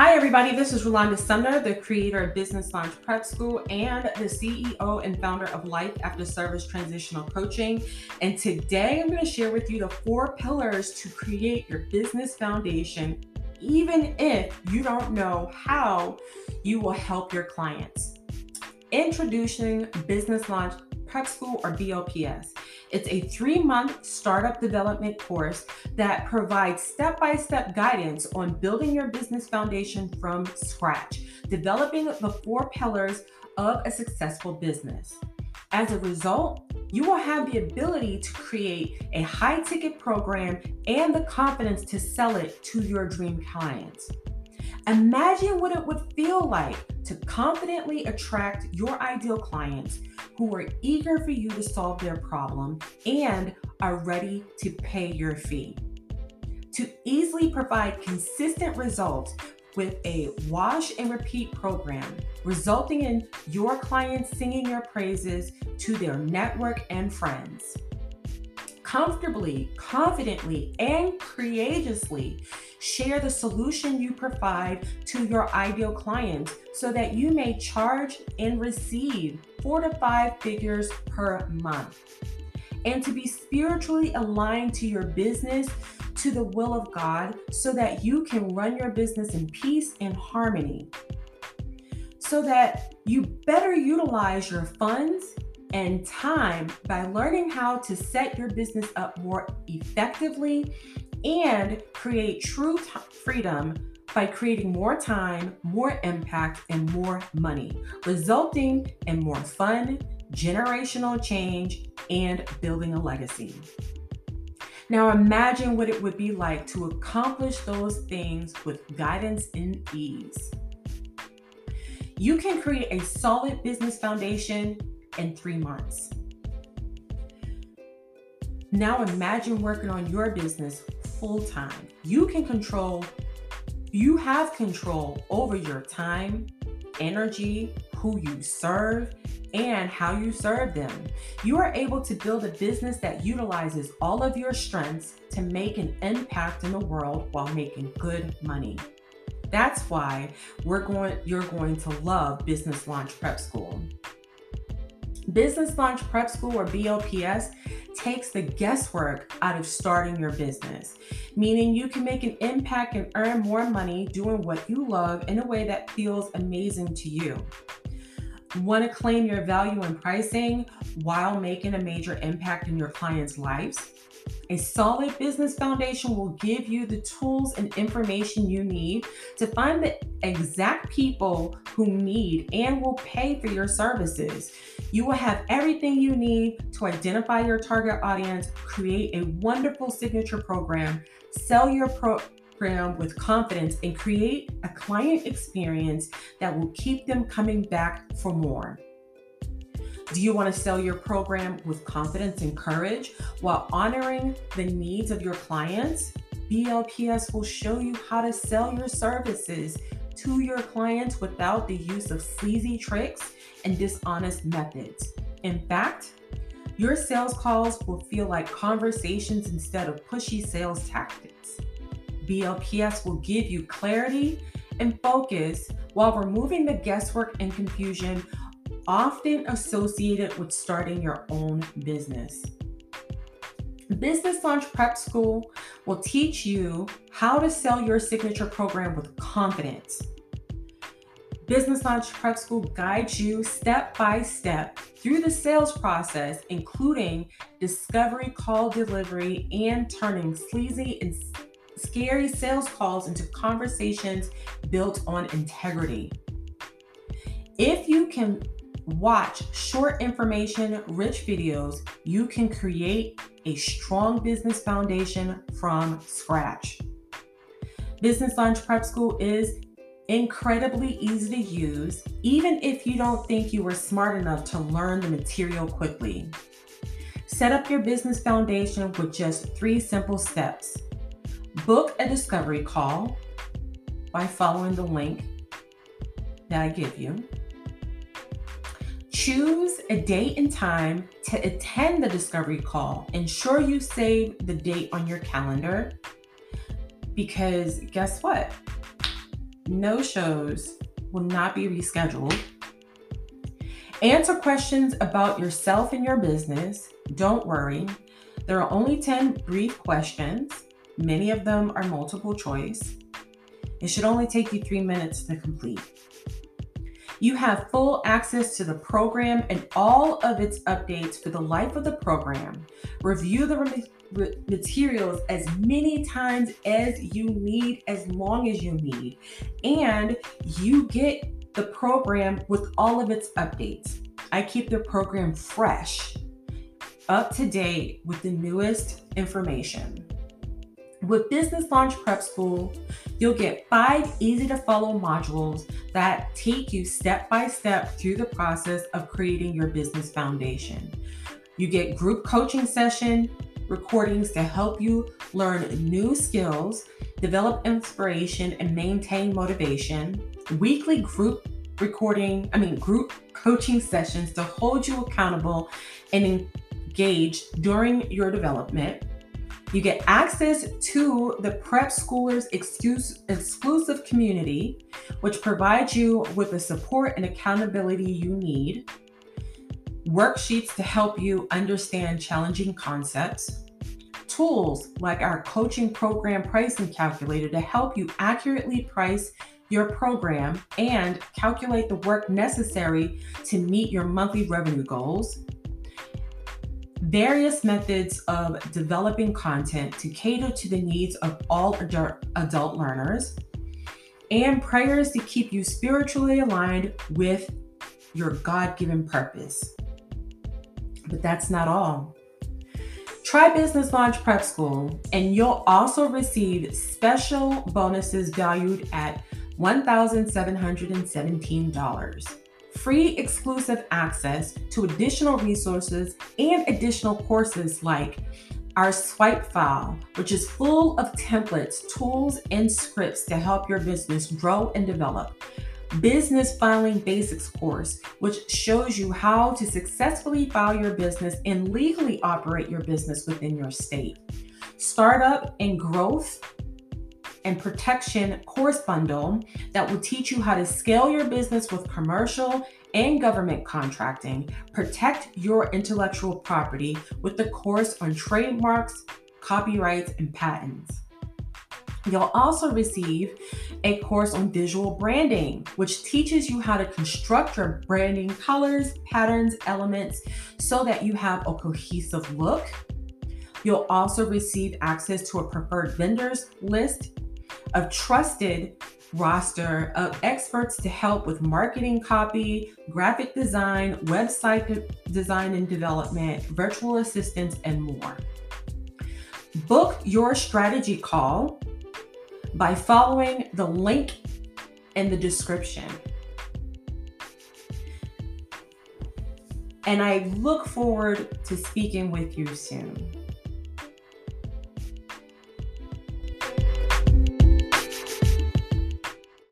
Hi, everybody. This is Rolanda Sumner, the creator of Business Launch Prep School and the CEO and founder of Life After Service Transitional Coaching. And today I'm going to share with you the four pillars to create your business foundation, even if you don't know how you will help your clients. Introducing Business Launch Prep School or BLPS. It's a three month startup development course that provides step by step guidance on building your business foundation from scratch, developing the four pillars of a successful business. As a result, you will have the ability to create a high ticket program and the confidence to sell it to your dream clients. Imagine what it would feel like to confidently attract your ideal clients who are eager for you to solve their problem and are ready to pay your fee. To easily provide consistent results with a wash and repeat program, resulting in your clients singing your praises to their network and friends comfortably, confidently, and courageously share the solution you provide to your ideal clients so that you may charge and receive four to five figures per month. And to be spiritually aligned to your business, to the will of God, so that you can run your business in peace and harmony. So that you better utilize your funds and time by learning how to set your business up more effectively and create true t- freedom by creating more time, more impact, and more money, resulting in more fun, generational change, and building a legacy. Now, imagine what it would be like to accomplish those things with guidance and ease. You can create a solid business foundation in three months. Now imagine working on your business full time. You can control, you have control over your time, energy, who you serve, and how you serve them. You are able to build a business that utilizes all of your strengths to make an impact in the world while making good money. That's why we're going you're going to love Business Launch Prep School. Business Launch Prep School or BLPS takes the guesswork out of starting your business, meaning you can make an impact and earn more money doing what you love in a way that feels amazing to you. Want to claim your value in pricing while making a major impact in your clients' lives? A solid business foundation will give you the tools and information you need to find the exact people who need and will pay for your services. You will have everything you need to identify your target audience, create a wonderful signature program, sell your program with confidence, and create a client experience that will keep them coming back for more. Do you want to sell your program with confidence and courage while honoring the needs of your clients? BLPS will show you how to sell your services to your clients without the use of sleazy tricks and dishonest methods. In fact, your sales calls will feel like conversations instead of pushy sales tactics. BLPS will give you clarity and focus while removing the guesswork and confusion often associated with starting your own business. Business Launch Prep School will teach you how to sell your signature program with confidence. Business Launch Prep School guides you step by step through the sales process, including discovery call delivery and turning sleazy and scary sales calls into conversations built on integrity. If you can watch short information rich videos, you can create a strong business foundation from scratch. Business Launch Prep School is incredibly easy to use, even if you don't think you were smart enough to learn the material quickly. Set up your business foundation with just three simple steps. Book a discovery call by following the link that I give you. Choose a date and time to attend the discovery call. Ensure you save the date on your calendar because guess what? no shows will not be rescheduled. Answer questions about yourself and your business. Don't worry, there are only 10 brief questions. Many of them are multiple choice. It should only take you three minutes to complete. You have full access to the program and all of its updates for the life of the program. Review the re- materials as many times as you need, as long as you need. And you get the program with all of its updates. I keep the program fresh, up to date with the newest information. With Business Launch Prep School, you'll get five easy to follow modules that take you step by step through the process of creating your business foundation. You get group coaching session recordings to help you learn new skills, develop inspiration, and maintain motivation. Weekly group recording, I mean, group coaching sessions to hold you accountable and engage during your development you get access to the Prep Schoolers exclusive community, which provides you with the support and accountability you need, worksheets to help you understand challenging concepts, tools like our coaching program pricing calculator to help you accurately price your program and calculate the work necessary to meet your monthly revenue goals various methods of developing content to cater to the needs of all adult learners, and prayers to keep you spiritually aligned with your God given purpose. But that's not all. Try Business Launch Prep School, and you'll also receive special bonuses valued at $1,717 free exclusive access to additional resources and additional courses like our swipe file, which is full of templates, tools, and scripts to help your business grow and develop. Business Filing Basics course, which shows you how to successfully file your business and legally operate your business within your state. Startup and growth and protection course bundle that will teach you how to scale your business with commercial and government contracting. Protect your intellectual property with the course on trademarks, copyrights, and patents. You'll also receive a course on visual branding, which teaches you how to construct your branding colors, patterns, elements so that you have a cohesive look. You'll also receive access to a preferred vendors list of trusted roster of experts to help with marketing copy, graphic design, website design and development, virtual assistants, and more. Book your strategy call by following the link in the description. And I look forward to speaking with you soon.